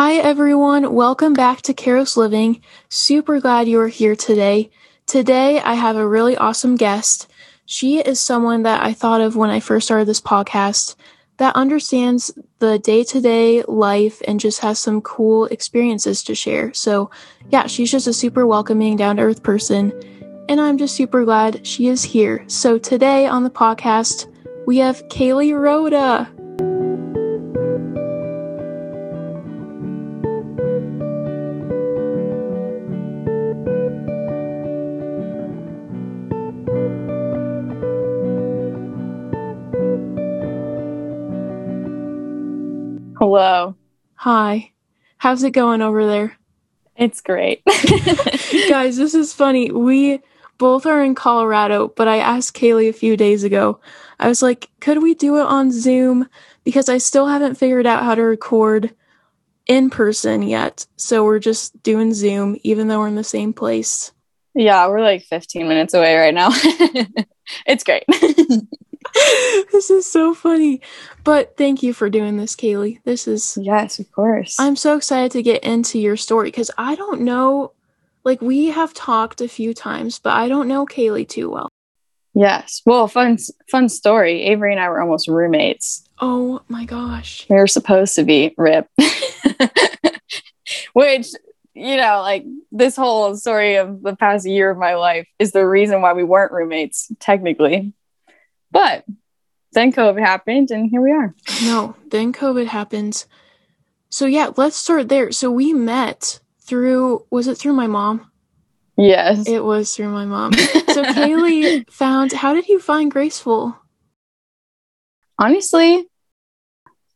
Hi, everyone. Welcome back to Karos Living. Super glad you are here today. Today, I have a really awesome guest. She is someone that I thought of when I first started this podcast that understands the day to day life and just has some cool experiences to share. So, yeah, she's just a super welcoming, down to earth person. And I'm just super glad she is here. So, today on the podcast, we have Kaylee Rhoda. Hello. Hi. How's it going over there? It's great. Guys, this is funny. We both are in Colorado, but I asked Kaylee a few days ago. I was like, could we do it on Zoom? Because I still haven't figured out how to record in person yet. So we're just doing Zoom, even though we're in the same place. Yeah, we're like 15 minutes away right now. it's great. this is so funny. But thank you for doing this, Kaylee. This is Yes, of course. I'm so excited to get into your story because I don't know like we have talked a few times, but I don't know Kaylee too well. yes. Well, fun fun story. Avery and I were almost roommates. Oh my gosh. We were supposed to be rip. Which, you know, like this whole story of the past year of my life is the reason why we weren't roommates, technically. But then COVID happened and here we are. No, then COVID happened. So yeah, let's start there. So we met through was it through my mom? Yes. It was through my mom. So Kaylee found how did you find Graceful? Honestly,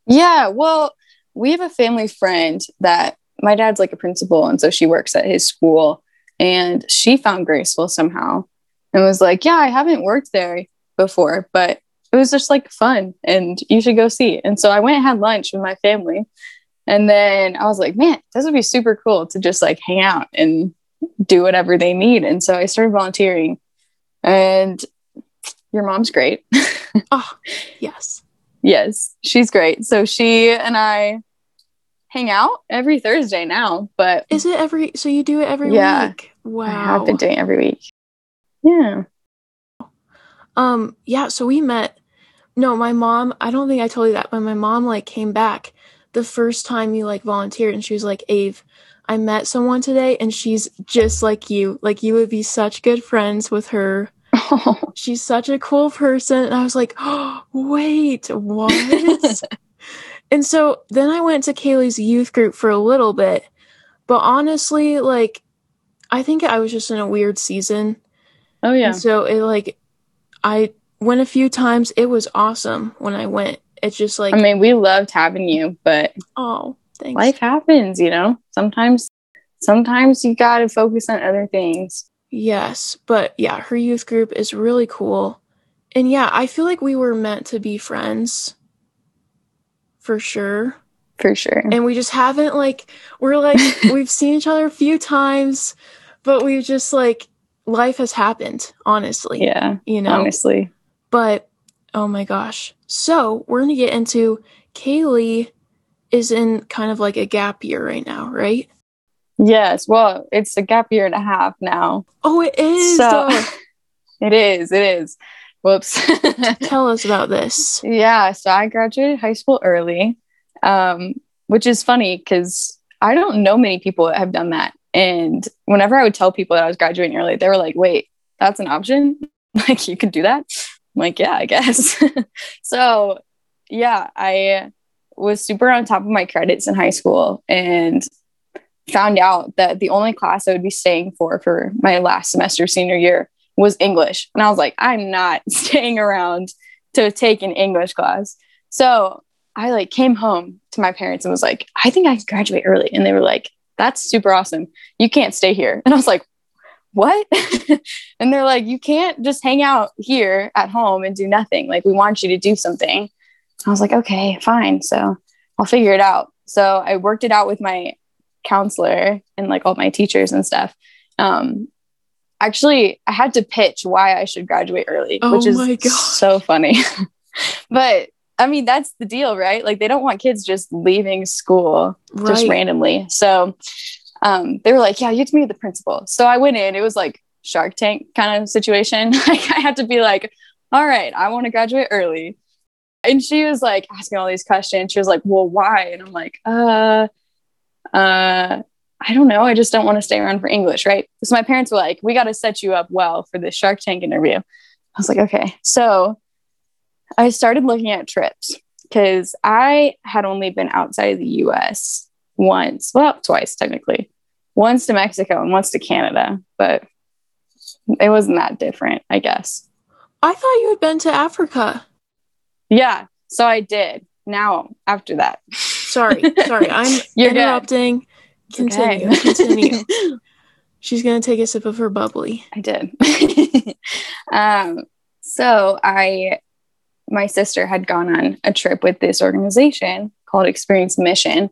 yeah. Well, we have a family friend that my dad's like a principal, and so she works at his school, and she found Graceful somehow and was like, "Yeah, I haven't worked there before, but it was just like fun, and you should go see." And so I went and had lunch with my family, and then I was like, "Man, this would be super cool to just like hang out and do whatever they need." And so I started volunteering, and your mom's great. Oh, yes. Yes, she's great. So she and I hang out every Thursday now, but Is it every so you do it every Yeah. week? Wow. I have been doing it every week. Yeah. Um, yeah, so we met. No, my mom, I don't think I told you that, but my mom like came back the first time you like volunteered and she was like, Ave, I met someone today and she's just like you. Like you would be such good friends with her. She's such a cool person. And I was like, oh, wait, what? and so then I went to Kaylee's youth group for a little bit. But honestly, like, I think I was just in a weird season. oh yeah. And so it like I went a few times. It was awesome when I went. It's just like I mean, we loved having you, but oh, thanks. life happens, you know. Sometimes sometimes you got to focus on other things. yes, but yeah, her youth group is really cool. And yeah, I feel like we were meant to be friends for sure. For sure. And we just haven't like we're like we've seen each other a few times, but we've just like life has happened, honestly. yeah, You know. honestly. But oh my gosh. So we're gonna get into Kaylee is in kind of like a gap year right now, right? Yes. Well, it's a gap year and a half now. Oh, it is. So it is. It is. Whoops. Tell us about this. Yeah, so I graduated high school early, um, which is funny because I don't know many people that have done that. And whenever I would tell people that I was graduating early, they were like, wait, that's an option? like, you could do that? I'm like, yeah, I guess. so, yeah, I was super on top of my credits in high school and found out that the only class I would be staying for for my last semester senior year was English. And I was like, I'm not staying around to take an English class. So I like came home to my parents and was like, I think I graduate early. And they were like, that's super awesome. You can't stay here. And I was like, what? and they're like, you can't just hang out here at home and do nothing. Like, we want you to do something. I was like, okay, fine. So I'll figure it out. So I worked it out with my counselor and like all my teachers and stuff. Um, actually, I had to pitch why I should graduate early, Oh which is so funny. but I mean, that's the deal, right? Like they don't want kids just leaving school just randomly. So um, they were like, yeah, you have to meet the principal. So I went in, it was like Shark Tank kind of situation. like I had to be like, all right, I want to graduate early. And she was like asking all these questions. She was like, well, why? And I'm like, uh, uh, I don't know. I just don't want to stay around for English, right? So my parents were like, we got to set you up well for this Shark Tank interview. I was like, okay. So I started looking at trips because I had only been outside of the US once, well, twice technically, once to Mexico and once to Canada, but it wasn't that different, I guess. I thought you had been to Africa. Yeah. So I did. Now, after that, Sorry, sorry. I'm You're good. interrupting. Continue, Okay. continue. She's gonna take a sip of her bubbly. I did. um, so I, my sister had gone on a trip with this organization called Experience Mission.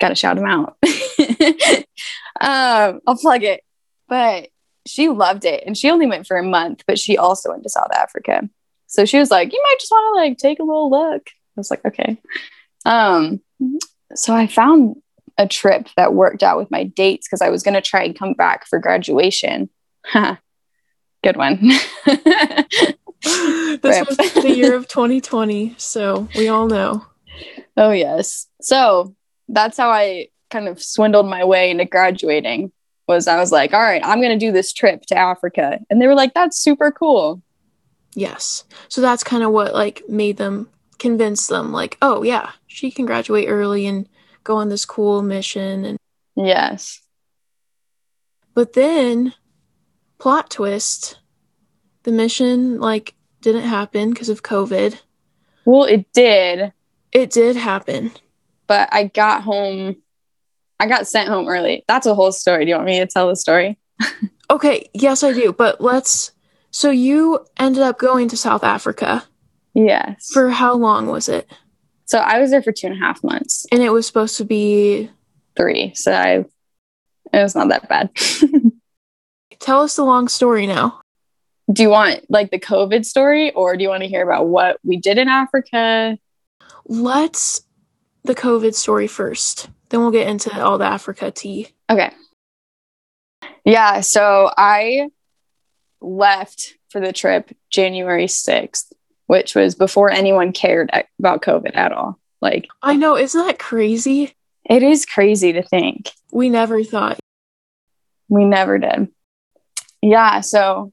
Got to shout them out. um, I'll plug it. But she loved it, and she only went for a month. But she also went to South Africa. So she was like, "You might just want to like take a little look." I was like, "Okay." Um, so I found a trip that worked out with my dates because I was going to try and come back for graduation. Good one. this Rip. was the year of 2020, so we all know. oh, yes. So that's how I kind of swindled my way into graduating was I was like, all right, I'm going to do this trip to Africa. And they were like, that's super cool. Yes. So that's kind of what like made them convince them like, oh yeah, she can graduate early and go on this cool mission and Yes. but then plot twist the mission like didn't happen because of COVID. Well, it did, It did happen. but I got home. I got sent home early. That's a whole story. Do you want me to tell the story? Okay, yes I do, but let's so you ended up going to South Africa. Yes. For how long was it? so I was there for two and a half months, And it was supposed to be three. So I, it was not that bad. tell us the long story now. Do you want like the COVID story or do you want to hear about what we did in Africa? Let's the COVID story first. Then we'll get into all the Africa tea. Okay. Yeah. So I left for the trip January 6th, which was before anyone cared about COVID at all. Like, I know, isn't that crazy? it is crazy to think. We never thought. We never did. Yeah. So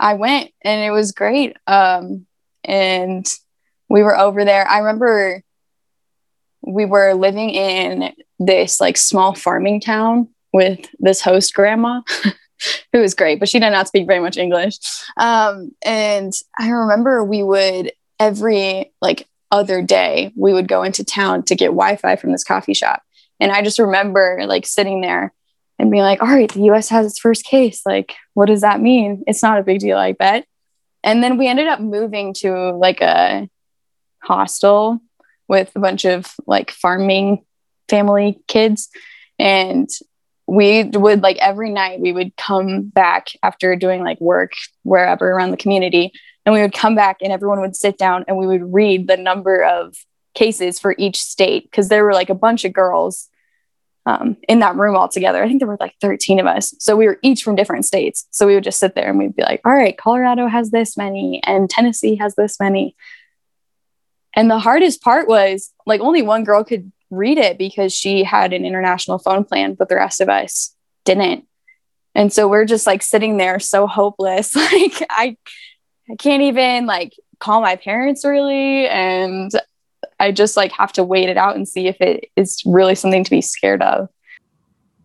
I went and it was great. Um, and we were over there. I remember we were living in this like small farming town with this host grandma who was great, but she did not speak very much English. Um, and I remember we would every like other day we would go into town to get Wi-Fi from this coffee shop. And I just remember like sitting there and being like, all right, the US has its first case. Like, what does that mean? It's not a big deal, I bet. And then we ended up moving to like a hostel with a bunch of like farming family kids. And we would like every night we would come back after doing like work wherever around the community. And we would come back and everyone would sit down and we would read the number of cases for each state because there were like a bunch of girls um, in that room all together. I think there were like 13 of us. So we were each from different states. So we would just sit there and we'd be like, all right, Colorado has this many and Tennessee has this many. And the hardest part was like only one girl could read it because she had an international phone plan, but the rest of us didn't. And so we're just like sitting there so hopeless. Like I I can't even like call my parents really and I just like have to wait it out and see if it is really something to be scared of.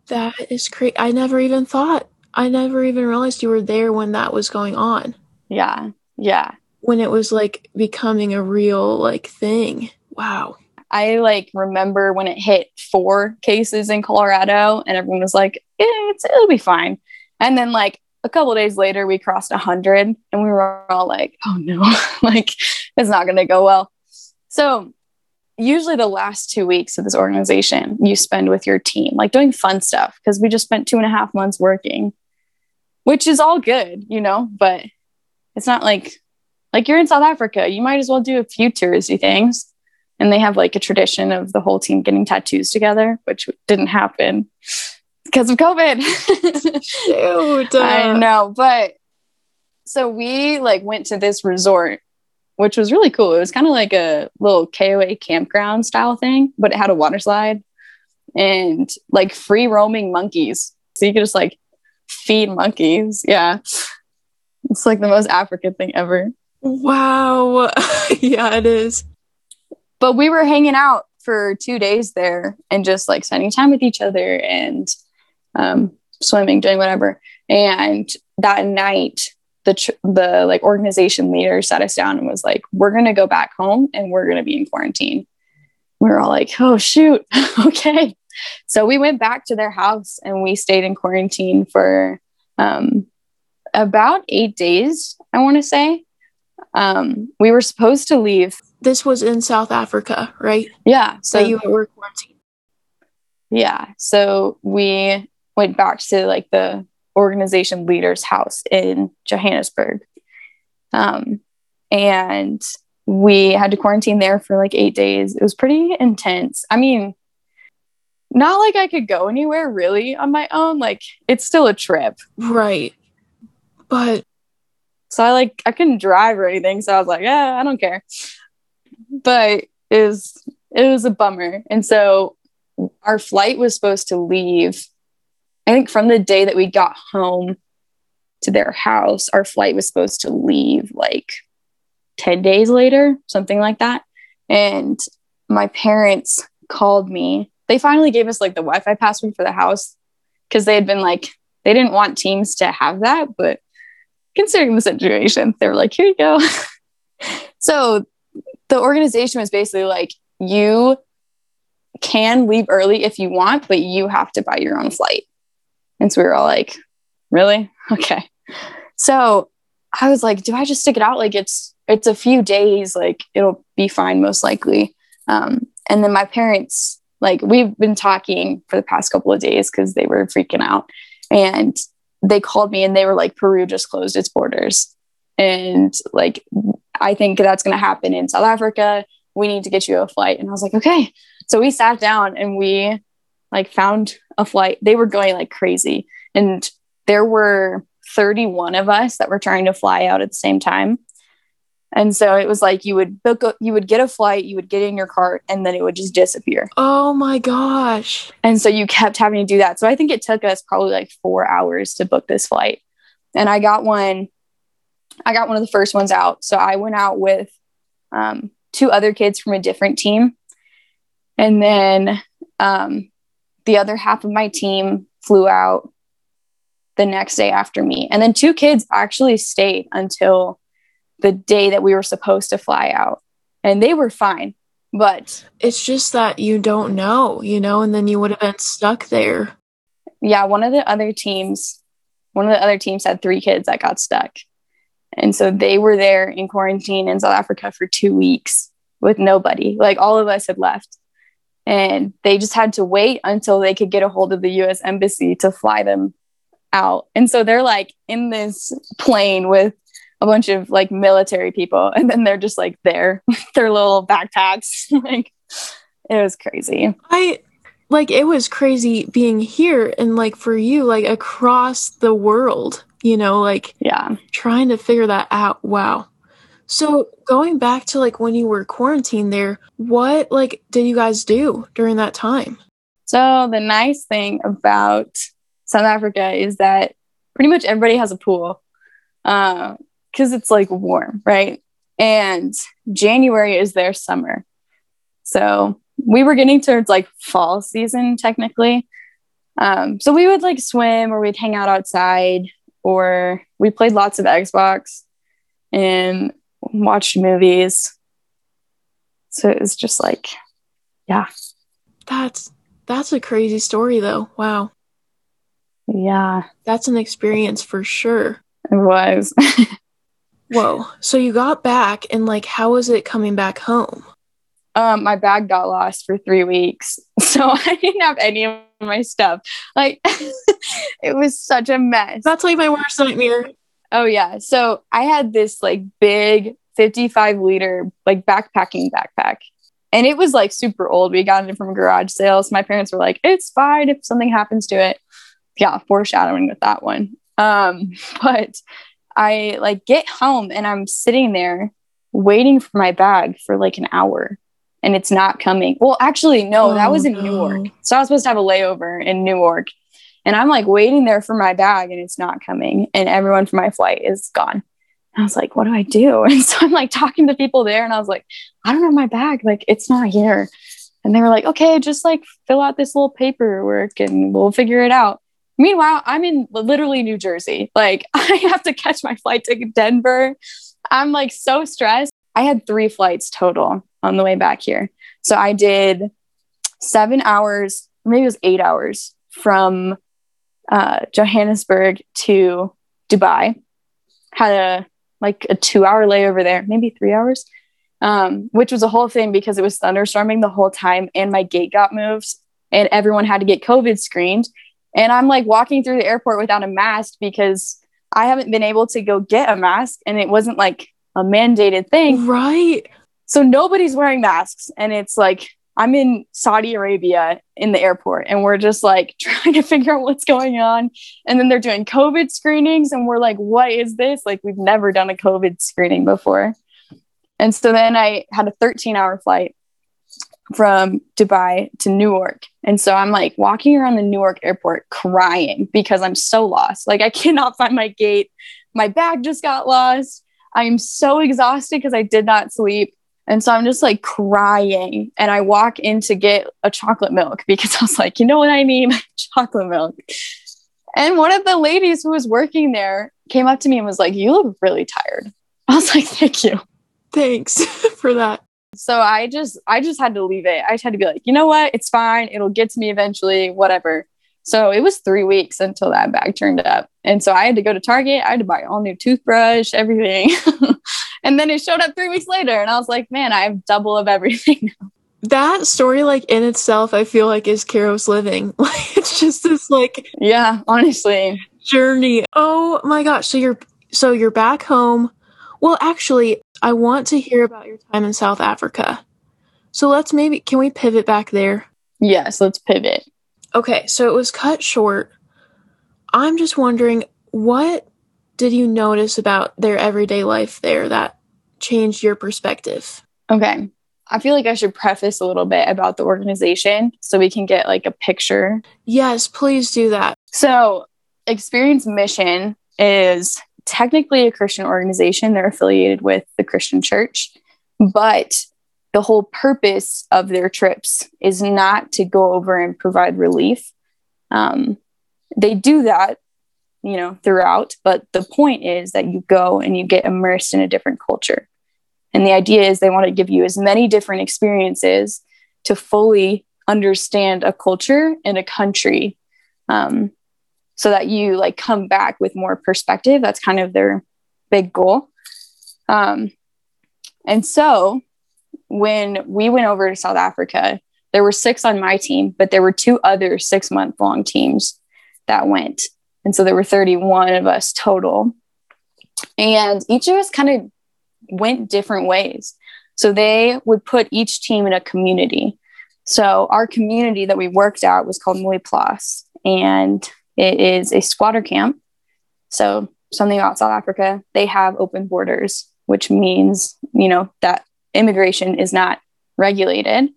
That is crazy. I never even thought. I never even realized you were there when that was going on. Yeah. Yeah. When it was like becoming a real like thing. Wow. I like remember when it hit four cases in Colorado and everyone was like, yeah, it's, it'll be fine. And then like a couple of days later, we crossed a hundred and we were all like, oh no, like it's not going to go well. So usually the last two weeks of this organization you spend with your team, like doing fun stuff because we just spent two and a half months working, which is all good, you know, but it's not like like you're in South Africa, you might as well do a few touristy things. And they have like a tradition of the whole team getting tattoos together, which didn't happen because of COVID. Dude, I know, but so we like went to this resort, which was really cool. It was kind of like a little KOA campground style thing, but it had a water slide and like free roaming monkeys. So you could just like feed monkeys. Yeah. It's like the most African thing ever. Wow. yeah, it is. But we were hanging out for two days there and just like spending time with each other and um, swimming, doing whatever. And that night, the tr- the like organization leader sat us down and was like, "We're gonna go back home and we're gonna be in quarantine." We were all like, "Oh shoot, okay." So we went back to their house and we stayed in quarantine for um, about eight days. I want to say um, we were supposed to leave. This was in South Africa, right? Yeah. So that you were quarantined. Yeah. So we went back to like the organization leader's house in Johannesburg. Um, and we had to quarantine there for like eight days. It was pretty intense. I mean, not like I could go anywhere really on my own. Like, it's still a trip. Right. But so I like, I couldn't drive or anything. So I was like, yeah, I don't care. But it was, it was a bummer. And so our flight was supposed to leave I think from the day that we got home to their house, our flight was supposed to leave like 10 days later, something like that. And my parents called me. They finally gave us like the Wi Fi password for the house because they had been like, they didn't want teams to have that, but considering the situation, they were like, here you go. so the organization was basically like, you can leave early if you want, but you have to buy your own flight. And so we were all like, really? Okay. So I was like, do I just stick it out? Like it's it's a few days, like it'll be fine most likely. Um, and then my parents, like we've been talking for the past couple of days because they were freaking out. And they called me and they were like, Peru just closed its borders. And like I think that's gonna happen in South Africa. We need to get you a flight. And I was like, okay. So we sat down and we like found a flight. They were going like crazy. And there were 31 of us that were trying to fly out at the same time. And so it was like you would book, a, you would get a flight, you would get in your cart, and then it would just disappear. Oh my gosh. And so you kept having to do that. So I think it took us probably like four hours to book this flight. And I got one, I got one of the first ones out. So I went out with um, two other kids from a different team. And then um, the other half of my team flew out the next day after me. And then two kids actually stayed until the day that we were supposed to fly out. And they were fine. But it's just that you don't know, you know, and then you would have been stuck there. Yeah, one of the other teams, one of the other teams had three kids that got stuck. And so they were there in quarantine in South Africa for two weeks with nobody. Like all of us had left and they just had to wait until they could get a hold of the US embassy to fly them out. And so they're like in this plane with a bunch of like military people and then they're just like there with their little backpacks like it was crazy. I like it was crazy being here and like for you like across the world, you know, like yeah, trying to figure that out. Wow. So going back to like when you were quarantined there, what like did you guys do during that time? So the nice thing about South Africa is that pretty much everybody has a pool because uh, it's like warm, right? And January is their summer. So we were getting towards like fall season technically. Um, so we would like swim or we'd hang out outside or we played lots of Xbox. And watched movies. So it was just like, yeah. That's that's a crazy story though. Wow. Yeah. That's an experience for sure. It was. Whoa. So you got back and like how was it coming back home? Um, my bag got lost for three weeks. So I didn't have any of my stuff. Like it was such a mess. That's like my worst nightmare. Oh yeah. So I had this like big 55 liter like backpacking backpack. And it was like super old. We got it from a garage sale. So my parents were like, it's fine if something happens to it. Yeah, foreshadowing with that one. Um, but I like get home and I'm sitting there waiting for my bag for like an hour and it's not coming. Well, actually, no, oh, that was in no. Newark. So I was supposed to have a layover in Newark. And I'm like waiting there for my bag and it's not coming. And everyone from my flight is gone. I was like, what do I do? And so I'm like talking to people there and I was like, I don't have my bag. Like, it's not here. And they were like, okay, just like fill out this little paperwork and we'll figure it out. Meanwhile, I'm in literally New Jersey. Like, I have to catch my flight to Denver. I'm like so stressed. I had three flights total on the way back here. So I did seven hours, maybe it was eight hours from uh, Johannesburg to Dubai. Had a like a two hour layover there, maybe three hours, um, which was a whole thing because it was thunderstorming the whole time and my gate got moved and everyone had to get COVID screened. And I'm like walking through the airport without a mask because I haven't been able to go get a mask and it wasn't like a mandated thing. Right. So nobody's wearing masks. And it's like, I'm in Saudi Arabia in the airport and we're just like trying to figure out what's going on. And then they're doing COVID screenings and we're like, what is this? Like, we've never done a COVID screening before. And so then I had a 13 hour flight from Dubai to Newark. And so I'm like walking around the Newark airport crying because I'm so lost. Like I cannot find my gate. My bag just got lost. I'm so exhausted because I did not sleep. And so I'm just like crying. And I walk in to get a chocolate milk because I was like, you know what I need? chocolate milk. And one of the ladies who was working there came up to me and was like, You look really tired. I was like, Thank you. Thanks for that. So I just I just had to leave it. I just had to be like, you know what? It's fine. It'll get to me eventually, whatever. So it was three weeks until that bag turned up. And so I had to go to Target. I had to buy all new toothbrush, everything. And then it showed up three weeks later. And I was like, man, I have double of everything now. That story, like in itself, I feel like is Caro's living. Like it's just this like Yeah, honestly. Journey. Oh my gosh. So you're so you're back home. Well, actually, I want to hear about your time in South Africa. So let's maybe, can we pivot back there? Yes, let's pivot. Okay, so it was cut short. I'm just wondering, what did you notice about their everyday life there that changed your perspective? Okay. I feel like I should preface a little bit about the organization so we can get like a picture. Yes, please do that. So, Experience Mission is technically a Christian organization. They're affiliated with the Christian church, but the whole purpose of their trips is not to go over and provide relief. Um, they do that, you know, throughout, but the point is that you go and you get immersed in a different culture. And the idea is they want to give you as many different experiences to fully understand a culture and a country um, so that you like come back with more perspective. That's kind of their big goal. Um, and so when we went over to South Africa, there were six on my team, but there were two other six month long teams that went. And so there were 31 of us total. And each of us kind of went different ways. So they would put each team in a community. So our community that we worked at was called Mooiplaas. And it is a squatter camp. So, something about South Africa, they have open borders, which means, you know, that immigration is not regulated.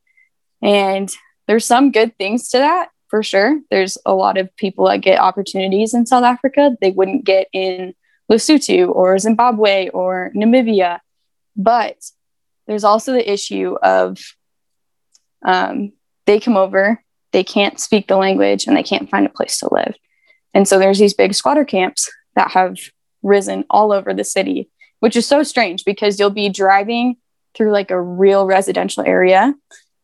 And there's some good things to that for sure. There's a lot of people that get opportunities in South Africa they wouldn't get in Lesotho or Zimbabwe or Namibia. But there's also the issue of um, they come over, they can't speak the language, and they can't find a place to live. And so there's these big squatter camps that have risen all over the city, which is so strange because you'll be driving through like a real residential area.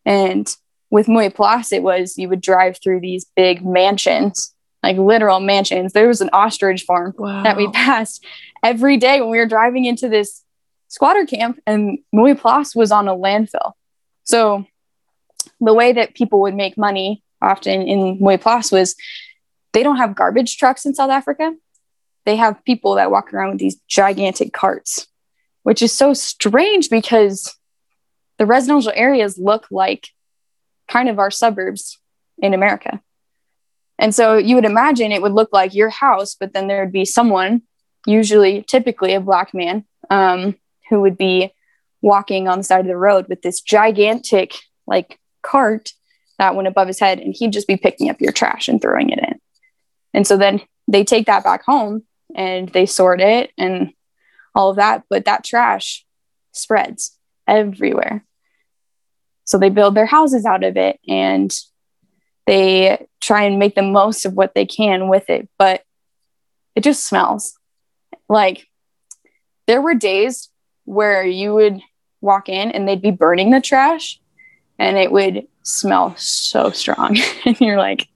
And with Mooiplaas, it was you would drive through these big mansions, like literal mansions. There was an ostrich farm wow. that we passed every day when we were driving into this squatter camp, and Mooiplaas was on a landfill. So the way that people would make money often in Mooiplaas was they don't have garbage trucks in South Africa. They have people that walk around with these gigantic carts which is so strange because the residential areas look like kind of our suburbs in America. And so you would imagine it would look like your house, but then there would be someone, usually, typically a black man, um, who would be walking on the side of the road with this gigantic, like, cart that went above his head, and he'd just be picking up your trash and throwing it in. And so then they take that back home and they sort it and all of that, but that trash spreads everywhere. So they build their houses out of it and they try and make the most of what they can with it, but it just smells. Like there were days where you would walk in and they'd be burning the trash and it would smell so strong. and you're like,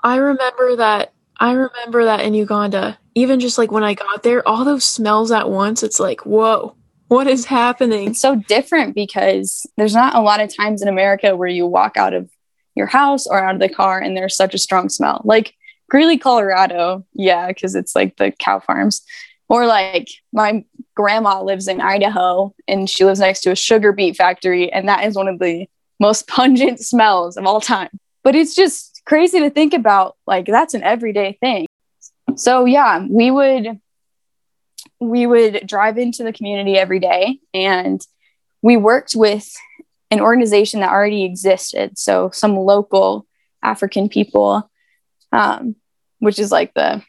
I remember that. I remember that in Uganda. Even just like when I got there, all those smells at once, it's like, whoa, what is happening? It's so different because there's not a lot of times in America where you walk out of your house or out of the car and there's such a strong smell. Like Greeley, Colorado, yeah, because it's like the cow farms. Or like my grandma lives in Idaho and she lives next to a sugar beet factory, and that is one of the most pungent smells of all time. But it's just crazy to think about. Like that's an everyday thing. So yeah, we would we would drive into the community every day and we worked with an organization that already existed. So some local African people, um, which is like the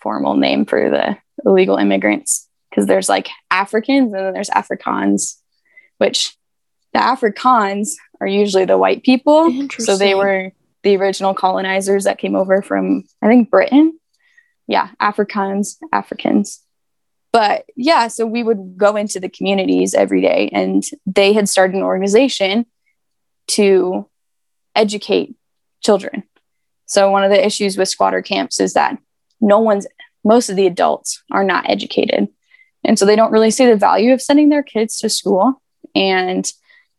formal name for the illegal immigrants, because there's like Africans and then there's Afrikaans, which the Afrikaans are usually the white people. So they were the original colonizers that came over from, I think, Britain. Yeah, Afrikaans, Africans. But yeah, so we would go into the communities every day, and they had started an organization to educate children. So one of the issues with squatter camps is that no one's, most of the adults are not educated. And so they don't really see the value of sending their kids to school. And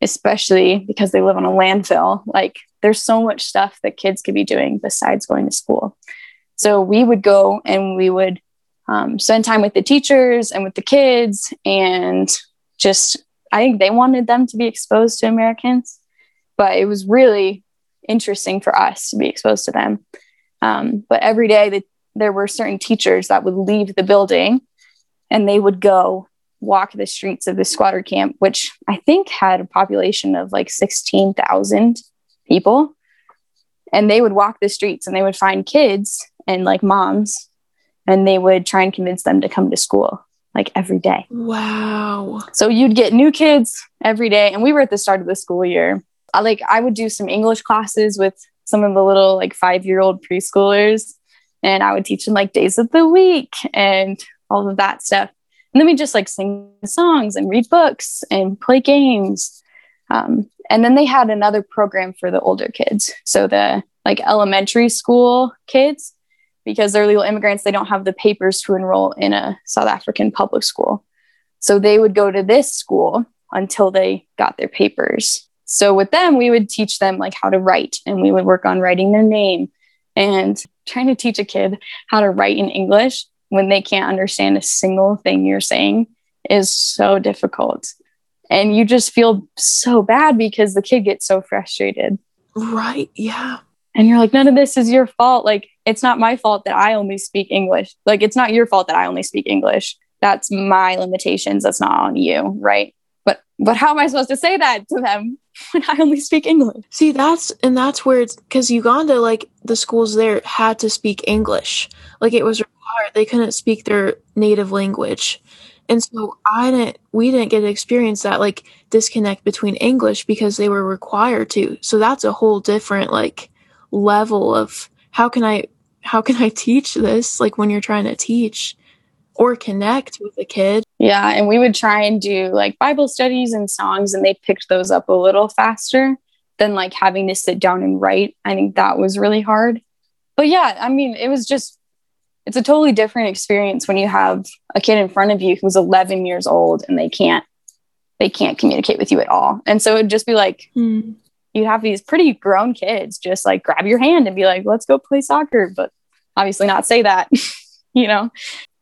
especially because they live on a landfill, like there's so much stuff that kids could be doing besides going to school. So we would go and we would um, spend time with the teachers and with the kids and just i think they wanted them to be exposed to americans but it was really interesting for us to be exposed to them. Um, but every day the, there were certain teachers that would leave the building and they would go walk the streets of the squatter camp which i think had a population of like 16000 people. And they would walk the streets and they would find kids and like moms and they would try and convince them to come to school like every day. Wow. So you'd get new kids every day. And we were at the start of the school year. I, like I would do some English classes with some of the little like five year old preschoolers. And I would teach them like days of the week and all of that stuff. And then we just like sing songs and read books and play games. Um, and then they had another program for the older kids. So the like elementary school kids, because they're legal immigrants, they don't have the papers to enroll in a South African public school. So they would go to this school until they got their papers. So with them, we would teach them like how to write and we would work on writing their name and trying to teach a kid how to write in English when they can't understand a single thing you're saying is so difficult. And you just feel so bad because the kid gets so frustrated. Right. Yeah and you're like none of this is your fault like it's not my fault that i only speak english. Like it's not your fault that i only speak english. That's my limitations. That's not on you right? But but how am i supposed to say that to them when i only speak english? See that's and that's where it's because uganda like the schools there had to speak english. Like it was required. They couldn't speak their native language. And so i didn't we didn't get to experience that like disconnect between english because they were required to. So that's a whole different like level of how can I how can I teach this like when you're trying to teach or connect with a kid. Yeah, and we would try and do like Bible studies and songs and they picked those up a little faster than like having to sit down and write. I think that was really hard. But yeah, I mean, it was just it's a totally different experience when you have a kid in front of you who's 11 years old and they can't they can't communicate with you at all. And so it'd just be like mm you'd have these pretty grown kids just like grab your hand and be like, let's go play soccer, but obviously not say that, you know?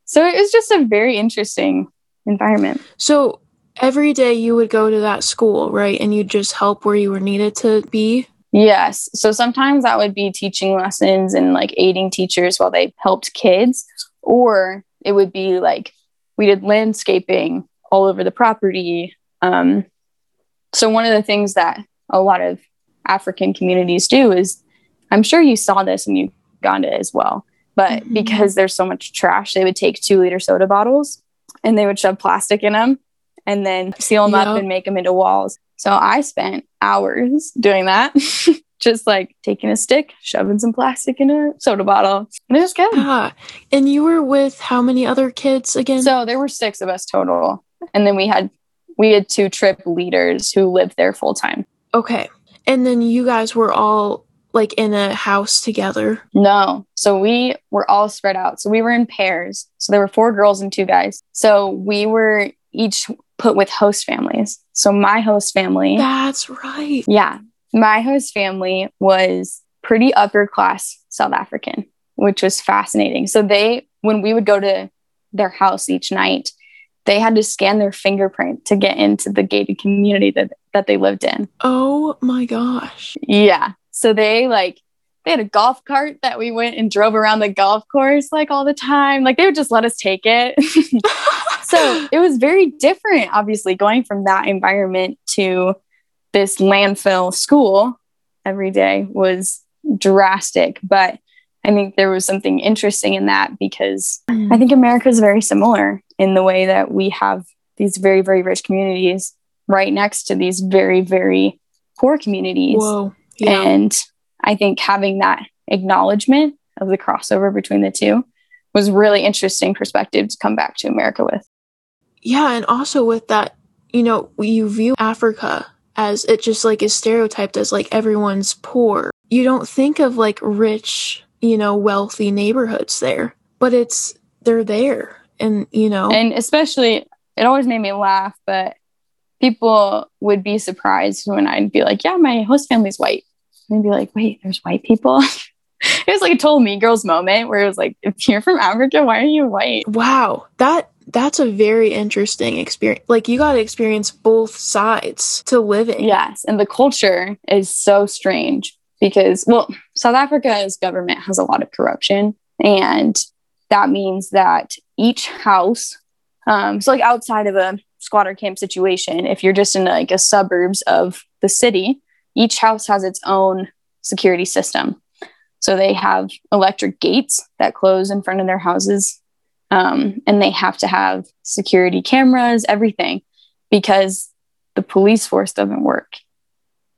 So it was just a very interesting environment. So every day you would go to that school, right? And you'd just help where you were needed to be. Yes. So sometimes that would be teaching lessons and like aiding teachers while they helped kids, or it would be like we did landscaping all over the property. Um, so one of the things that a lot of African communities do is, I'm sure you saw this in Uganda as well, but mm-hmm. because there's so much trash, they would take two liter soda bottles and they would shove plastic in them and then seal them yep. up and make them into walls. So I spent hours doing that, just like taking a stick, shoving some plastic in a soda bottle. And it was good. Yeah. And you were with how many other kids again? So there were six of us total. And then we had we had two trip leaders who lived there full time. Okay. And then you guys were all like in a house together? No. So we were all spread out. So we were in pairs. So there were four girls and two guys. So we were each put with host families. So my host family. That's right. Yeah. My host family was pretty upper class South African, which was fascinating. So they, when we would go to their house each night, they had to scan their fingerprint to get into the gated community that, that they lived in. Oh my gosh. Yeah. So they like they had a golf cart that we went and drove around the golf course like all the time. Like they would just let us take it. so it was very different, obviously, going from that environment to this landfill school every day was drastic. But I think there was something interesting in that because mm. I think America is very similar in the way that we have these very, very rich communities right next to these very, very poor communities. Whoa. Yeah. And I think having that acknowledgement of the crossover between the two was really interesting perspective to come back to America with. Yeah, and also with that, you know, you view Africa as it just like is stereotyped as like everyone's poor. You don't think of like rich, you know, wealthy neighborhoods there, but it's they're there. And, you know, and especially it always made me laugh, but people would be surprised when I'd be like, yeah, my host family's white and they'd be like, wait, there's white people. it was like a total mean girls moment where it was like, if you're from Africa, why are you white? Wow. That that's a very interesting experience. Like you got to experience both sides to living. Yes, and the culture is so strange because well, South Africa's government has a lot of corruption, and that means that each house, um, so like outside of a squatter camp situation, if you're just in like a suburbs of the city, each house has its own security system. So they have electric gates that close in front of their houses. Um, and they have to have security cameras, everything, because the police force doesn't work.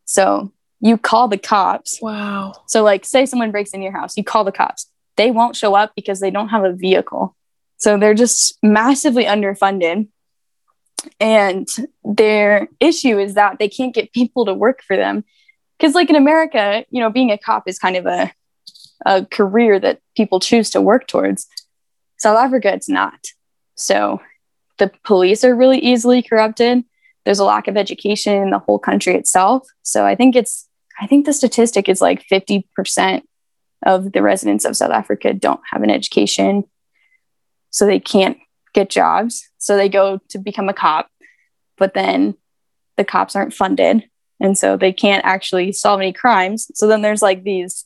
So you call the cops. Wow. So, like, say someone breaks in your house, you call the cops. They won't show up because they don't have a vehicle. So they're just massively underfunded. And their issue is that they can't get people to work for them. Because, like in America, you know, being a cop is kind of a, a career that people choose to work towards. South Africa, it's not. So the police are really easily corrupted. There's a lack of education in the whole country itself. So I think it's, I think the statistic is like 50% of the residents of South Africa don't have an education. So they can't get jobs. So they go to become a cop, but then the cops aren't funded. And so they can't actually solve any crimes. So then there's like these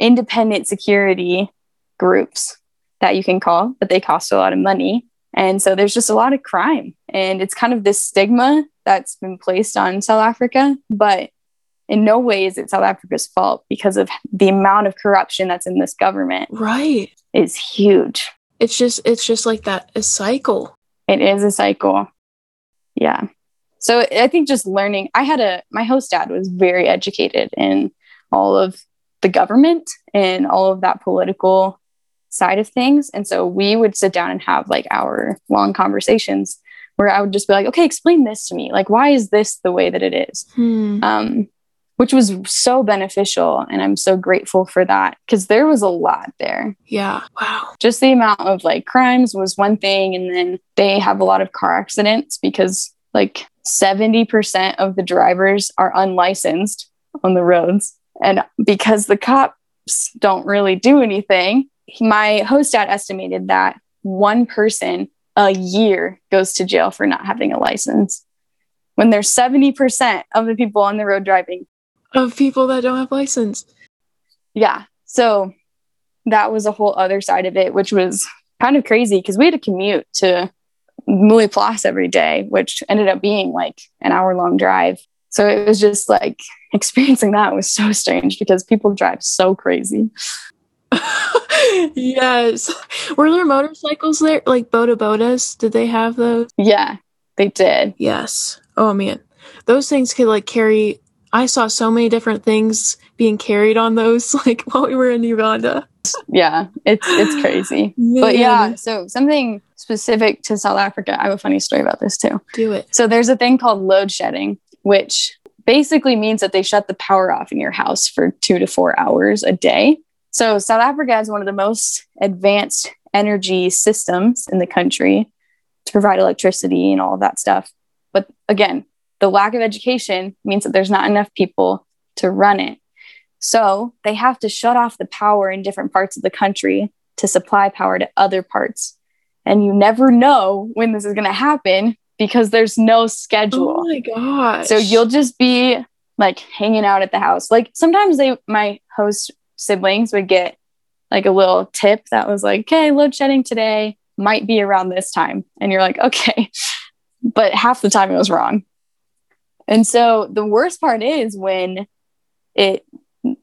independent security groups that you can call, but they cost a lot of money. And so there's just a lot of crime. And it's kind of this stigma that's been placed on South Africa. But in no way is it South Africa's fault because of the amount of corruption that's in this government. Right. Is huge it's just it's just like that a cycle it is a cycle. Yeah. So i think just learning i had a my host dad was very educated in all of the government and all of that political side of things. And so we would sit down and have like hour long conversations where i would just be like okay explain this to me. Like why is this the way that it is? Hmm. um which was so beneficial. And I'm so grateful for that because there was a lot there. Yeah. Wow. Just the amount of like crimes was one thing. And then they have a lot of car accidents because like 70% of the drivers are unlicensed on the roads. And because the cops don't really do anything, my host dad estimated that one person a year goes to jail for not having a license. When there's 70% of the people on the road driving of people that don't have license. Yeah. So that was a whole other side of it, which was kind of crazy because we had to commute to Mooiplaas every day, which ended up being like an hour long drive. So it was just like experiencing that was so strange because people drive so crazy. yes. Were there motorcycles there? Like Boda Bodas? Did they have those? Yeah, they did. Yes. Oh man. Those things could like carry I saw so many different things being carried on those like while we were in Uganda. Yeah, it's it's crazy. but yeah, so something specific to South Africa. I have a funny story about this too. Do it. So there's a thing called load shedding, which basically means that they shut the power off in your house for 2 to 4 hours a day. So South Africa has one of the most advanced energy systems in the country to provide electricity and all of that stuff. But again, the lack of education means that there's not enough people to run it. So they have to shut off the power in different parts of the country to supply power to other parts. And you never know when this is going to happen because there's no schedule. Oh my gosh. So you'll just be like hanging out at the house. Like sometimes they, my host siblings would get like a little tip that was like, okay, load shedding today might be around this time. And you're like, okay. But half the time it was wrong. And so the worst part is when it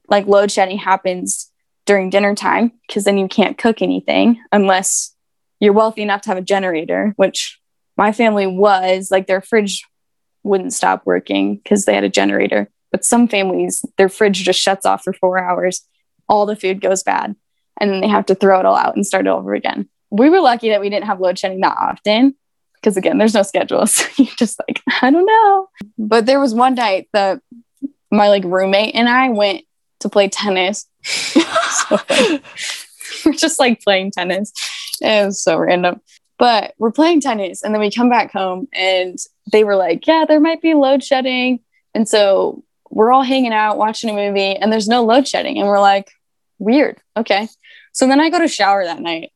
like load shedding happens during dinner time because then you can't cook anything unless you're wealthy enough to have a generator, which my family was like their fridge wouldn't stop working because they had a generator. But some families, their fridge just shuts off for four hours, all the food goes bad, and then they have to throw it all out and start over again. We were lucky that we didn't have load shedding that often, because again, there's no schedule. So you just like, I don't know. But there was one night that my like roommate and I went to play tennis. so we're just like playing tennis. It was so random. But we're playing tennis and then we come back home and they were like, Yeah, there might be load shedding. And so we're all hanging out watching a movie and there's no load shedding. And we're like, Weird. Okay. So then I go to shower that night.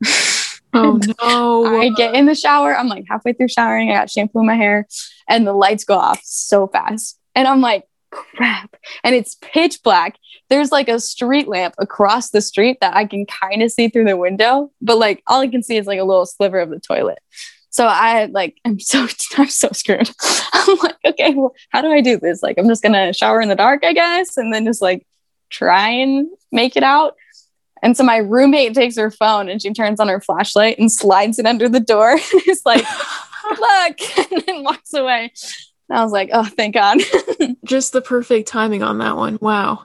Oh no. I get in the shower. I'm like halfway through showering. I got shampoo in my hair and the lights go off so fast. And I'm like, crap. And it's pitch black. There's like a street lamp across the street that I can kind of see through the window, but like all I can see is like a little sliver of the toilet. So I like I'm so I'm so screwed. I'm like, okay, well, how do I do this? Like I'm just gonna shower in the dark, I guess, and then just like try and make it out. And so my roommate takes her phone and she turns on her flashlight and slides it under the door. and it's like, look, and then walks away. And I was like, oh, thank God. Just the perfect timing on that one. Wow.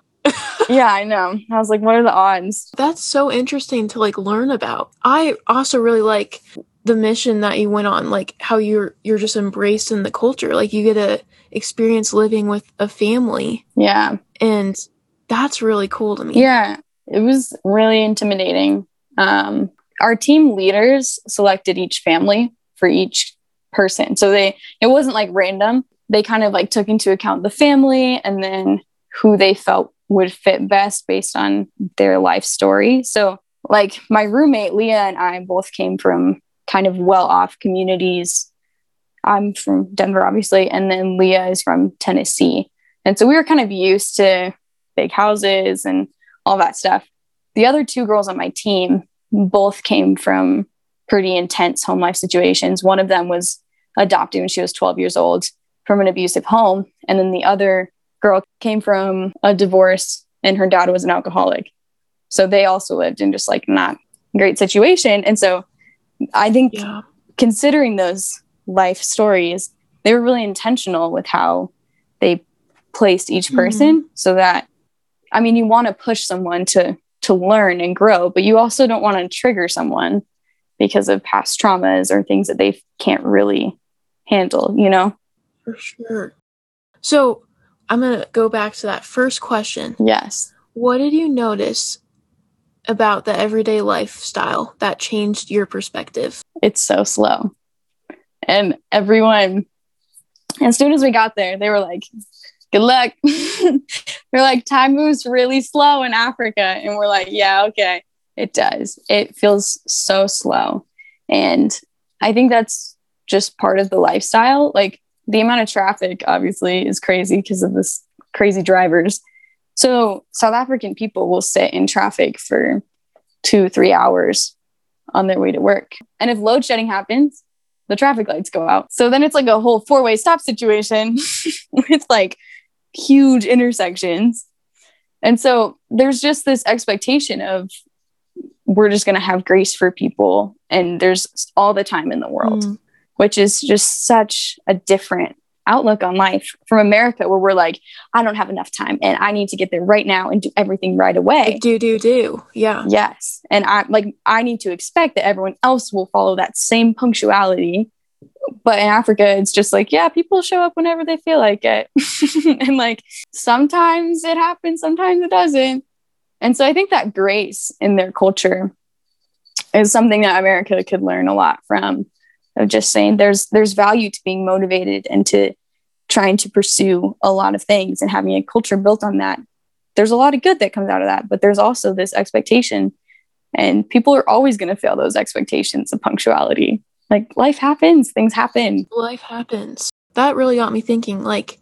yeah, I know. I was like, what are the odds? That's so interesting to like learn about. I also really like the mission that you went on, like how you're you're just embraced in the culture. Like you get to experience living with a family. Yeah. And that's really cool to me. Yeah it was really intimidating. Um, our team leaders selected each family for each person. So they it wasn't like random. They kind of like took into account the family and then who they felt would fit best based on their life story. So like my roommate Leah and I both came from kind of well-off communities. I'm from Denver obviously and then Leah is from Tennessee. And so we were kind of used to big houses and all that stuff. The other two girls on my team both came from pretty intense home life situations. One of them was adopted when she was 12 years old from an abusive home. And then the other girl came from a divorce and her dad was an alcoholic. So they also lived in just like not great situation. And so I think yeah. considering those life stories, they were really intentional with how they placed each person mm-hmm. so that I mean, you want to push someone to to learn and grow, but you also don't want to trigger someone because of past traumas or things that they can't really handle, you know? For sure. So, I'm going to go back to that first question. Yes. What did you notice about the everyday lifestyle that changed your perspective? It's so slow. And everyone, as soon as we got there, they were like, good luck. They're like, time moves really slow in Africa. And we're like, yeah, okay, it does. It feels so slow. And I think that's just part of the lifestyle. Like the amount of traffic obviously is crazy because of this crazy drivers. So South African people will sit in traffic for two, three hours on their way to work. And if load shedding happens, the traffic lights go out. So then it's like a whole four way stop situation with like huge intersections. And so there's just this expectation of we're just going to have grace for people and there's all the time in the world, mm. which is just such a different outlook on life from America, where we're like, I don't have enough time and I need to get there right now and do everything right away. do, do, do. Yeah. Yes. And I like, I need to expect that everyone else will follow that same punctuality. But in Africa, it's just like, yeah, people show up whenever they feel like it. and like, sometimes it happens, sometimes it doesn't. And so I think that grace in their culture is something that America could learn a lot from of just saying there's there's value to being motivated and to trying to pursue a lot of things and having a culture built on that there's a lot of good that comes out of that but there's also this expectation and people are always going to fail those expectations of punctuality like life happens things happen life happens that really got me thinking like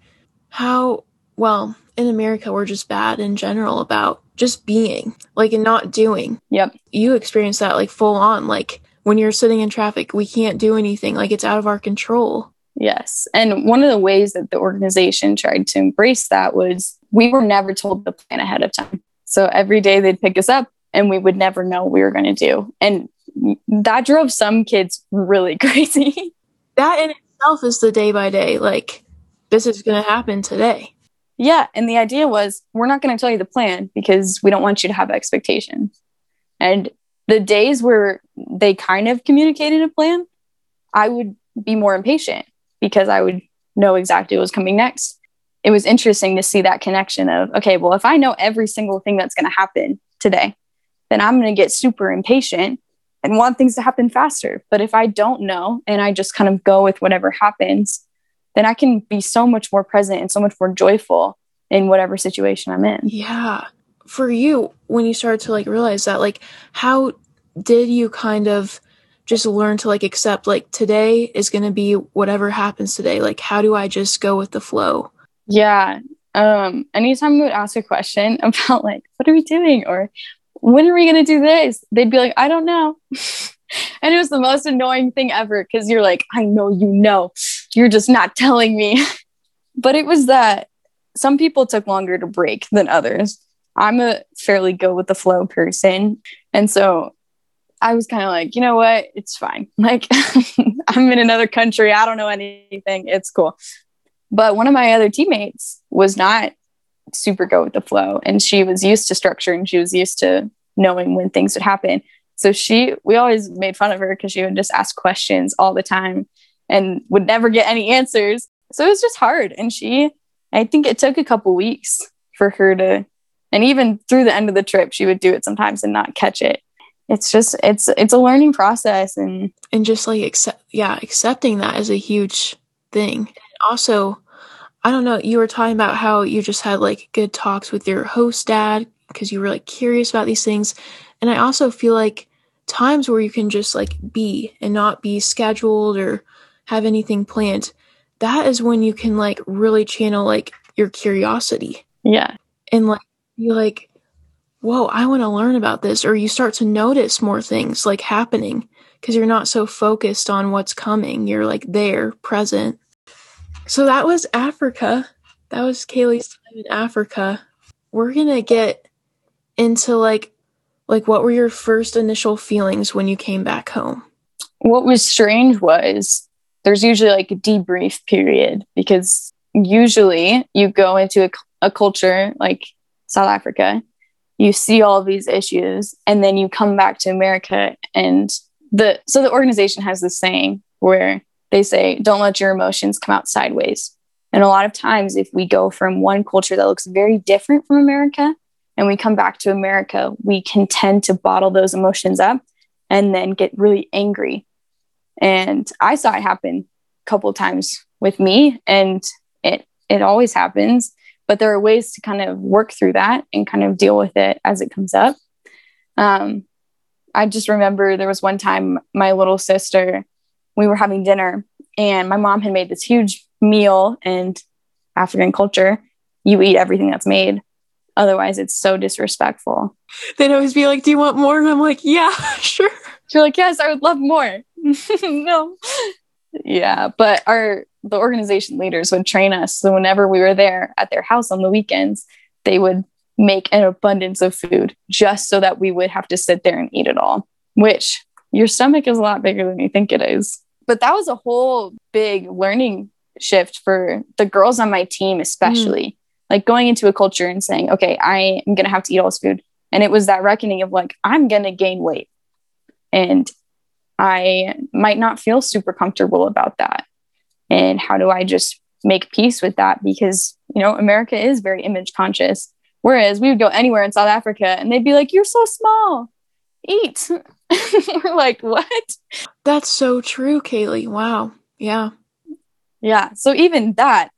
how well in america we're just bad in general about just being like and not doing yep you experience that like full on like when you're sitting in traffic, we can't do anything. Like it's out of our control. Yes. And one of the ways that the organization tried to embrace that was we were never told the plan ahead of time. So every day they'd pick us up and we would never know what we were going to do. And that drove some kids really crazy. that in itself is the day by day. Like, this is going to happen today. Yeah. And the idea was we're not going to tell you the plan because we don't want you to have expectations. And the days where they kind of communicated a plan, I would be more impatient because I would know exactly what was coming next. It was interesting to see that connection of, okay, well, if I know every single thing that's going to happen today, then I'm going to get super impatient and want things to happen faster. But if I don't know and I just kind of go with whatever happens, then I can be so much more present and so much more joyful in whatever situation I'm in. Yeah. For you when you started to like realize that like how did you kind of just learn to like accept like today is going to be whatever happens today? Like how do i just go with the flow? Yeah. Um anytime we would ask a question about like what are we doing? Or when are we going to do this they'd be like i don't know and it was the most annoying thing ever because you're like i know you know you're just not telling me but it was that some people took longer to break than others I'm a fairly go with the flow person. And so I was kind of like, you know what? It's fine. Like, I'm in another country. I don't know anything. It's cool. But one of my other teammates was not super go with the flow. And she was used to structure and she was used to knowing when things would happen. So she, we always made fun of her because she would just ask questions all the time and would never get any answers. So it was just hard. And she, I think it took a couple weeks for her to and even through the end of the trip she would do it sometimes and not catch it it's just it's it's a learning process and and just like accept yeah accepting that is a huge thing also i don't know you were talking about how you just had like good talks with your host dad because you were like curious about these things and i also feel like times where you can just like be and not be scheduled or have anything planned that is when you can like really channel like your curiosity yeah and like you like, whoa, I want to learn about this. Or you start to notice more things like happening because you're not so focused on what's coming. You're like there, present. So that was Africa. That was Kaylee's time in Africa. We're going to get into like, like what were your first initial feelings when you came back home? What was strange was there's usually like a debrief period because usually you go into a, a culture like South Africa, you see all these issues, and then you come back to America. And the so the organization has this saying where they say, don't let your emotions come out sideways. And a lot of times, if we go from one culture that looks very different from America and we come back to America, we can tend to bottle those emotions up and then get really angry. And I saw it happen a couple times with me, and it it always happens but there are ways to kind of work through that and kind of deal with it as it comes up. Um, I just remember there was one time my little sister we were having dinner and my mom had made this huge meal and African culture, you eat everything that's made. Otherwise, it's so disrespectful. They'd always be like, Do you want more? And I'm like, Yeah, sure. You're like, Yes, I would love more. no. Yeah. But our the organization leaders would train us. So whenever we were there at their house on the weekends, they would make an abundance of food just so that we would have to sit there and eat it all, which your stomach is a lot bigger than you think it is. But that was a whole big learning shift for the girls on my team, especially. Mm. Like going into a culture and saying, okay, I am going to have to eat all this food. And it was that reckoning of like, I'm going to gain weight. And I might not feel super comfortable about that. And how do I just make peace with that? Because, you know, America is very image conscious. Whereas we would go anywhere in South Africa and they'd be like, you're so small, eat. We're like, what? That's so true, Kaylee. Wow. Yeah. Yeah. So even that,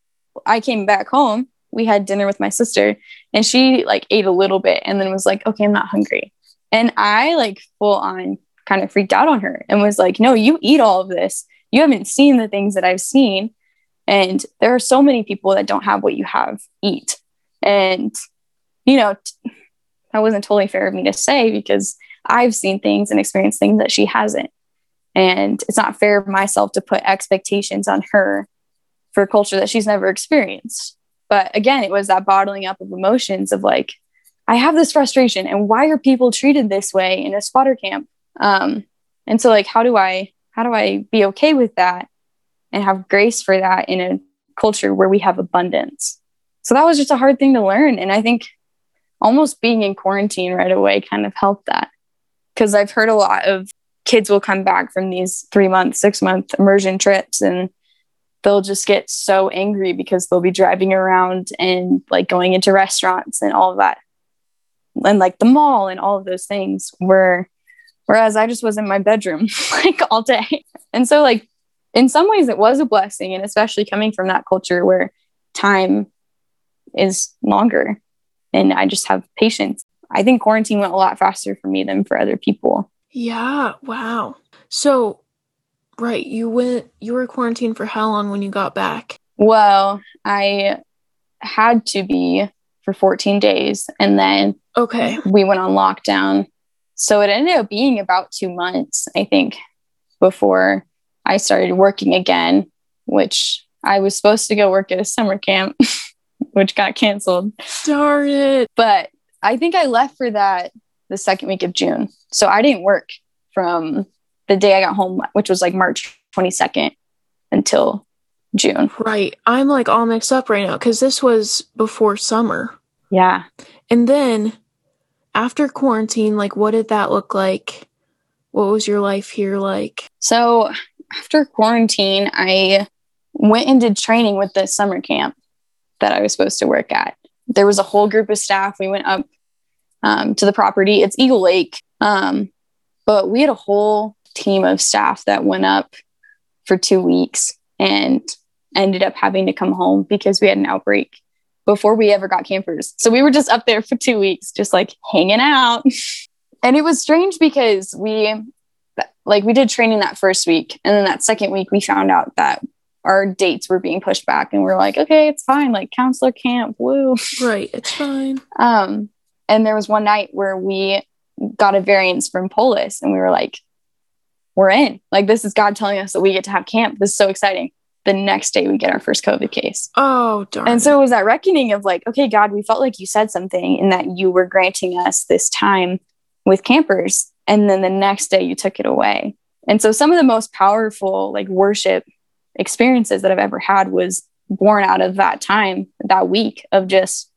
I came back home. We had dinner with my sister and she like ate a little bit and then was like, okay, I'm not hungry. And I like full on kind of freaked out on her and was like, no, you eat all of this. You haven't seen the things that I've seen. And there are so many people that don't have what you have eat. And, you know, t- that wasn't totally fair of me to say because I've seen things and experienced things that she hasn't. And it's not fair of myself to put expectations on her for a culture that she's never experienced. But again, it was that bottling up of emotions of like, I have this frustration, and why are people treated this way in a squatter camp? Um, and so, like, how do I how do I be okay with that and have grace for that in a culture where we have abundance? So that was just a hard thing to learn, and I think almost being in quarantine right away kind of helped that because I've heard a lot of kids will come back from these three month, six month immersion trips and they'll just get so angry because they'll be driving around and like going into restaurants and all of that and like the mall and all of those things where whereas I just was in my bedroom like all day. And so like in some ways it was a blessing and especially coming from that culture where time is longer and I just have patience I think quarantine went a lot faster for me than for other people. Yeah, wow. So, right, you went you were quarantined for how long when you got back? Well, I had to be for 14 days and then okay. We went on lockdown. So it ended up being about 2 months, I think, before I started working again, which I was supposed to go work at a summer camp, which got canceled. Darn it. But I think I left for that the second week of June. So I didn't work from the day I got home, which was like March 22nd until June. Right. I'm like all mixed up right now because this was before summer. Yeah. And then after quarantine, like what did that look like? What was your life here like? So after quarantine, I went and did training with the summer camp that I was supposed to work at there was a whole group of staff. We went up um, to the property. It's Eagle Lake. Um, but we had a whole team of staff that went up for two weeks and ended up having to come home because we had an outbreak before we ever got campers. So we were just up there for two weeks, just like hanging out. and it was strange because we, like, we did training that first week. And then that second week, we found out that our dates were being pushed back and we are like okay it's fine. Like counselor camp woo. Right it's fine. Um and there was one night where we got a variance from polis and we were like we're in. Like this is god telling us that we get to have camp. This is so exciting. The next day we get our first covid case. Oh darn. And so it was that reckoning of like okay god we felt like you said something in that you were granting us this time with campers. And then the next day you took it away. And so some of the most powerful like worship experiences that I've ever had was born out of that time, that week of just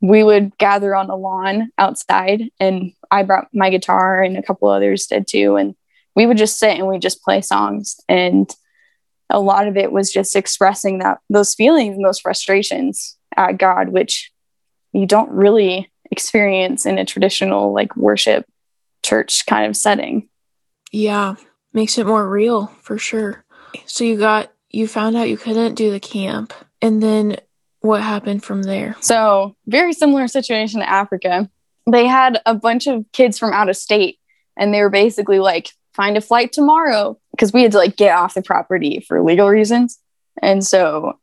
we would gather on the lawn outside and I brought my guitar and a couple others did too and we would just sit and we just play songs and a lot of it was just expressing that those feelings and those frustrations at God which you don't really experience in a traditional like worship church kind of setting. Yeah, makes it more real for sure. So you got you found out you couldn't do the camp and then what happened from there? So, very similar situation to Africa. They had a bunch of kids from out of state and they were basically like find a flight tomorrow because we had to like get off the property for legal reasons. And so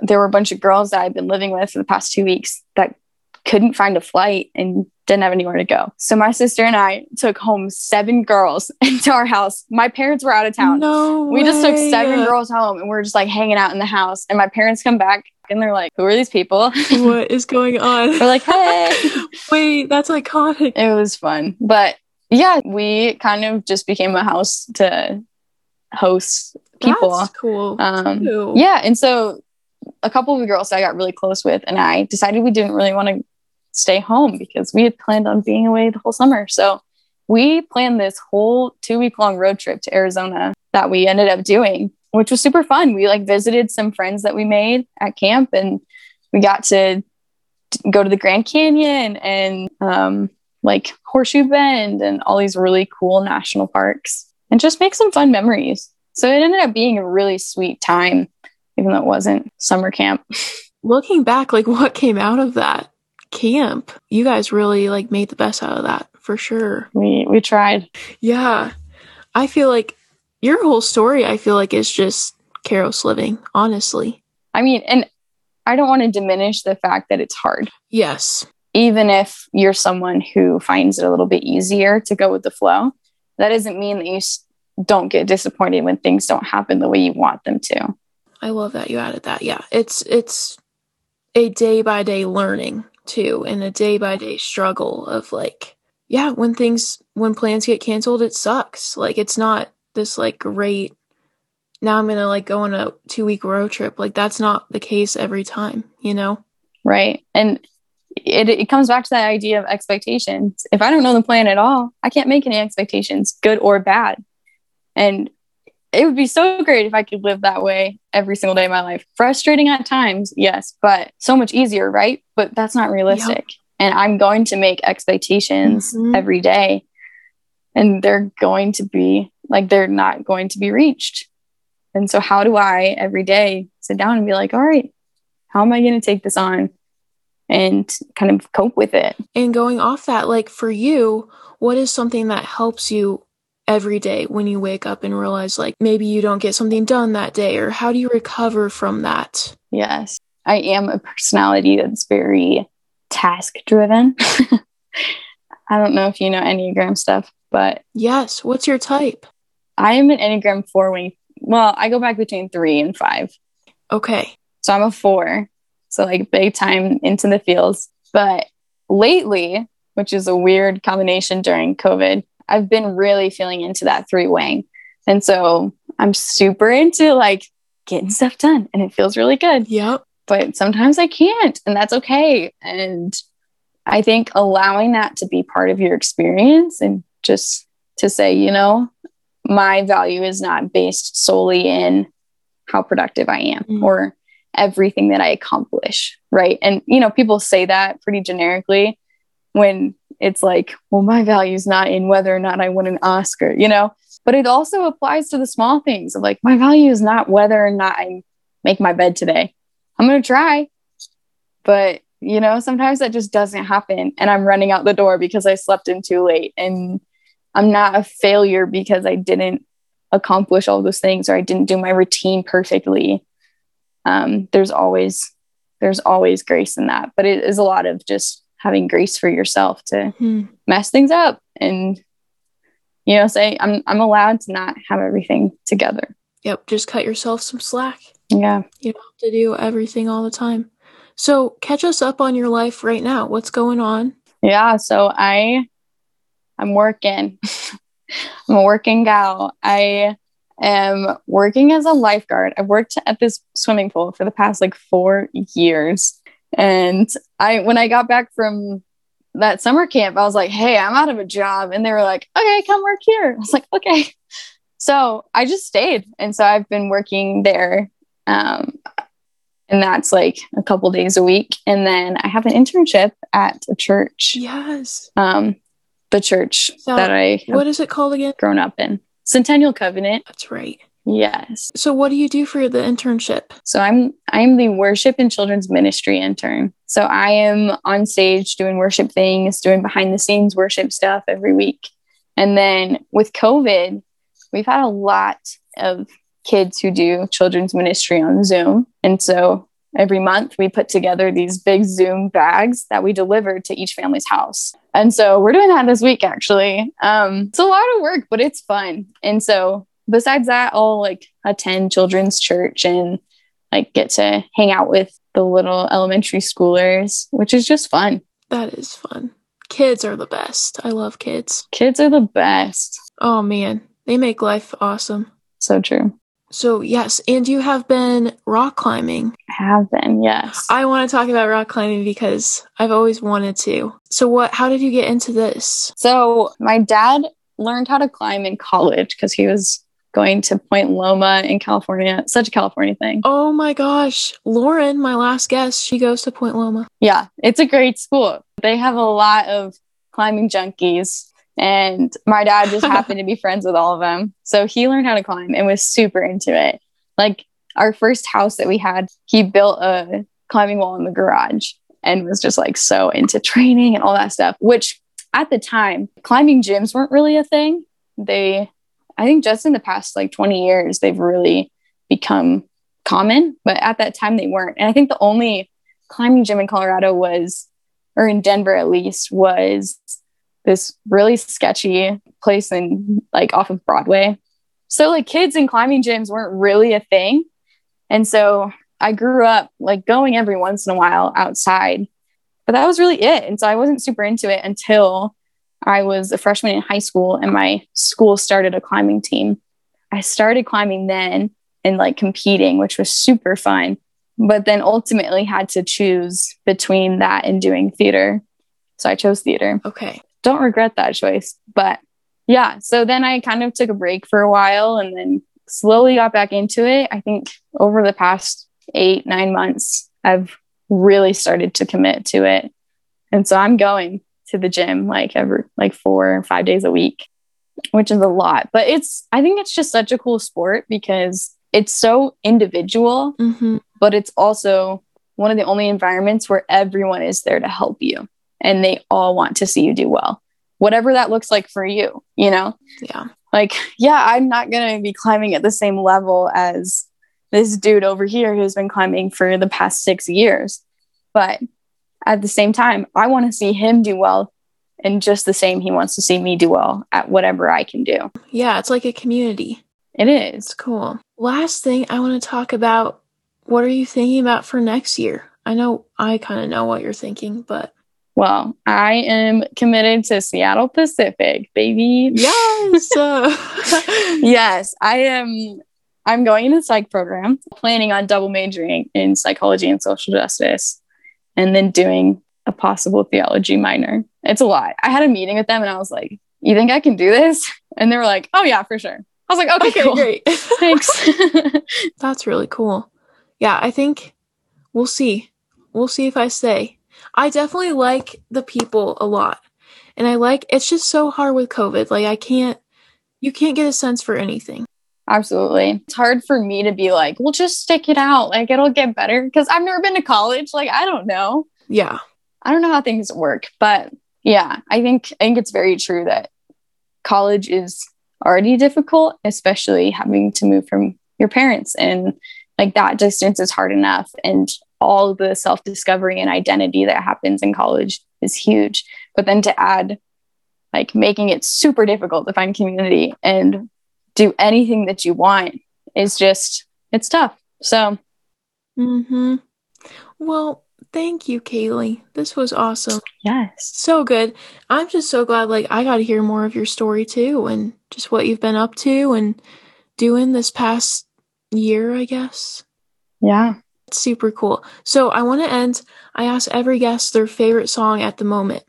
there were a bunch of girls that I'd been living with for the past two weeks that couldn't find a flight and didn't have anywhere to go. So my sister and I took home seven girls into our house. My parents were out of town. No we just took seven girls home and we're just like hanging out in the house. And my parents come back and they're like, Who are these people? What is going on? we're like, Hey. Wait, that's iconic. it was fun. But yeah, we kind of just became a house to host people. That's cool. Um, yeah. And so a couple of the girls I got really close with, and I decided we didn't really want to stay home because we had planned on being away the whole summer. So we planned this whole two week long road trip to Arizona that we ended up doing, which was super fun. We like visited some friends that we made at camp and we got to go to the Grand Canyon and um, like Horseshoe Bend and all these really cool national parks and just make some fun memories. So it ended up being a really sweet time, even though it wasn't summer camp. Looking back, like what came out of that camp, you guys really like made the best out of that for sure. We we tried. Yeah. I feel like your whole story, I feel like is just Caros living, honestly. I mean, and I don't want to diminish the fact that it's hard. Yes. Even if you're someone who finds it a little bit easier to go with the flow, that doesn't mean that you don't get disappointed when things don't happen the way you want them to. I love that you added that. Yeah. It's it's a day by day learning too and a day by day struggle of like yeah, when things when plans get canceled, it sucks. Like it's not this like great now I'm going to like go on a 2 week road trip. Like that's not the case every time, you know? Right. And it, it comes back to that idea of expectations. If I don't know the plan at all, I can't make any expectations, good or bad. And it would be so great if I could live that way every single day of my life. Frustrating at times, yes, but so much easier, right? But that's not realistic. And I'm going to make expectations Mhm. every day, and they're going to be like, they're not going to be reached. And so, how do I every day sit down and be like, all right, how am I going to take this on and kind of cope with it? And going off that, like for you, what is something that helps you every day when you wake up and realize like maybe you don't get something done that day or how do you recover from that? Yes, I am a personality that's very task driven. I don't know if you know Enneagram stuff, but Yes, what's your type? I am an Enneagram four wing. Well, I go back between three and five. Okay. So I'm a four. So like big time into the fields. But lately, which is a weird combination during COVID, I've been really feeling into that three wing. And so I'm super into like getting stuff done and it feels really good. Yep. But sometimes I can't, and that's okay. And I think allowing that to be part of your experience and just to say, you know, my value is not based solely in how productive I am Mm. or everything that I accomplish. Right. And, you know, people say that pretty generically when it's like, well, my value is not in whether or not I win an Oscar, you know, but it also applies to the small things of like, my value is not whether or not I make my bed today. I'm going to try. But, you know, sometimes that just doesn't happen. And I'm running out the door because I slept in too late. And I'm not a failure because I didn't accomplish all those things or I didn't do my routine perfectly. Um, there's always there's always grace in that, but it is a lot of just having grace for yourself to Hmm. mess things up and you know say I'm I'm allowed to not have everything together. Yep. Just cut yourself some slack. Yeah. You don't have to do everything all the time. So catch us up on your life right now. What's going on? Yeah, so I I'm working. I'm a working gal. I am working as a lifeguard. I've worked at this swimming pool for the past like 4 years. And I when I got back from that summer camp, I was like, "Hey, I'm out of a job." And they were like, "Okay, come work here." I was like, "Okay." So, I just stayed. And so I've been working there um and that's like a couple days a week. And then I have an internship at a church Yes. um, the church So, that I What is it called again? grown up in. Centennial Covenant. That's right. Yes. So what do you do for the internship? So I'm I'm the worship and children's ministry intern. So I am on stage doing worship things, doing behind the scenes worship stuff every week. And then with COVID, we've had a lot of kids who do children's ministry on Zoom. And so every month we put together these big Zoom bags that we deliver to each family's house. And so we're doing that this week actually. Um, it's a lot of work, but it's fun. And so besides that, I'll like attend children's church and like get to hang out with the little elementary schoolers, which is just fun. That is fun. Kids are the best. I love kids. Kids are the best. Oh man, they make life awesome. So true. So, yes, and you have been rock climbing. I have been, yes. I want to talk about rock climbing because I've always wanted to. So, what how did you get into this? So, my dad learned how to climb in college because he was going to Point Loma in California. Such a California thing. Oh my gosh. Lauren, my last guest, she goes to Point Loma. Yeah, it's a great school. They have a lot of climbing junkies and my dad just happened to be friends with all of them. So he learned how to climb and was super into it. Like our first house that we had, he built a climbing wall in the garage and was just like so into training and all that stuff, which at the time, climbing gyms weren't really a thing. They, I think just in the past like 20 years, they've really become common, but at that time they weren't. And I think the only climbing gym in Colorado was, or in Denver at least, was this really sketchy place in like off of Broadway. So like kids in climbing gyms weren't really a thing. And so I grew up like going every once in a while outside. But that was really it. And so I wasn't super into it until I was a freshman in high school and my school started a climbing team. I started climbing then and like competing, which was super fun. But then ultimately had to choose between that and doing theater. So I chose theater. Okay don't regret that choice. But yeah, so then I kind of took a break for a while and then slowly got back into it. I think over the past eight, nine months, I've really started to commit to it. And so I'm going to the gym like every like four or five days a week, which is a lot. But it's, I think it's just such a cool sport because it's so individual, mm-hmm. but it's also one of the only environments where everyone is there to help you and they all want to see you do well, whatever that looks like for you, you know? Yeah. Like, yeah, I'm not going to be climbing at the same level as this dude over here who's been climbing for the past six years. But at the same time, I want to see him do well. And just the same, he wants to see me do well at whatever I can do. Yeah, it's like a community. It is. It's cool. Last thing I want to talk about what are you thinking about for next year? I know I kind of know what you're thinking, but well, I am committed to Seattle Pacific, baby. Yes. yes, I am. I'm going into the psych program, planning on double majoring in psychology and social justice, and then doing a possible theology minor. It's a lot. I had a meeting with them and I was like, You think I can do this? And they were like, Oh, yeah, for sure. I was like, Okay, okay cool. great. Thanks. That's really cool. Yeah, I think we'll see. We'll see if I stay. I definitely like the people a lot. And I like it's just so hard with COVID. Like I can't you can't get a sense for anything. Absolutely. It's hard for me to be like, well, just stick it out. Like it'll get better because I've never been to college. Like I don't know. Yeah. I don't know how things work, but yeah, I think I think it's very true that college is already difficult, especially having to move from your parents and like that distance is hard enough and all the self discovery and identity that happens in college is huge. But then to add like making it super difficult to find community and do anything that you want is just it's tough. So mm-hmm. Well, thank you, Kaylee. This was awesome. Yes. So good. I'm just so glad like I got to hear more of your story too and just what you've been up to and doing this past year, I guess. Yeah It's super cool. So I want to end. I ask every guest their favorite song at the moment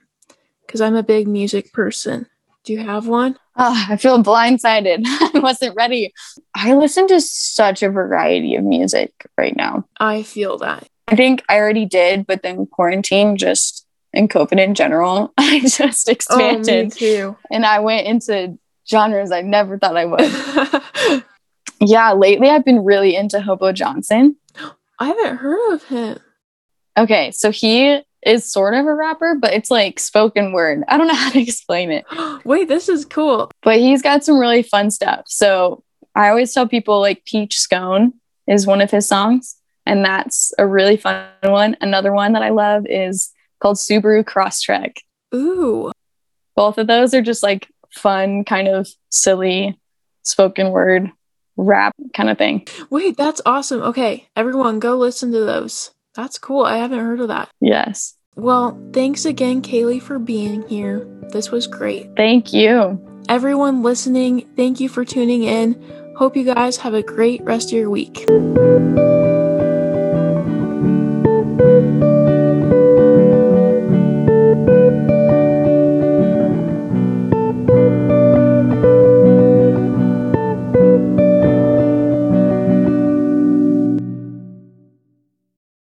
because I'm a big music person. Do you have one? Oh, I feel blindsided. I wasn't ready. I listen to such a variety of music right now. I feel that. I think I already did, but then quarantine just and COVID in general, I just expanded. Oh, me too. And I went into genres I never thought I would. yeah, lately I've been really into Hobo Johnson. I haven't heard of him. Okay, so he is sort of a rapper, but it's like spoken word. I don't know how to explain it. Wait, this is cool. But he's got some really fun stuff. So I always tell people like Peach Scone is one of his songs, and that's a really fun one. Another one that I love is called Subaru Crosstrek. Ooh. Both of those are just like fun, kind of silly spoken word rap kind of thing. Wait, that's awesome. Okay, everyone go listen to those. That's cool. I haven't heard of that. Yes. Well, thanks again, Kaylee, for being here. This was great. Thank you. Everyone listening, thank you for tuning in. Hope you guys have a great rest of your week.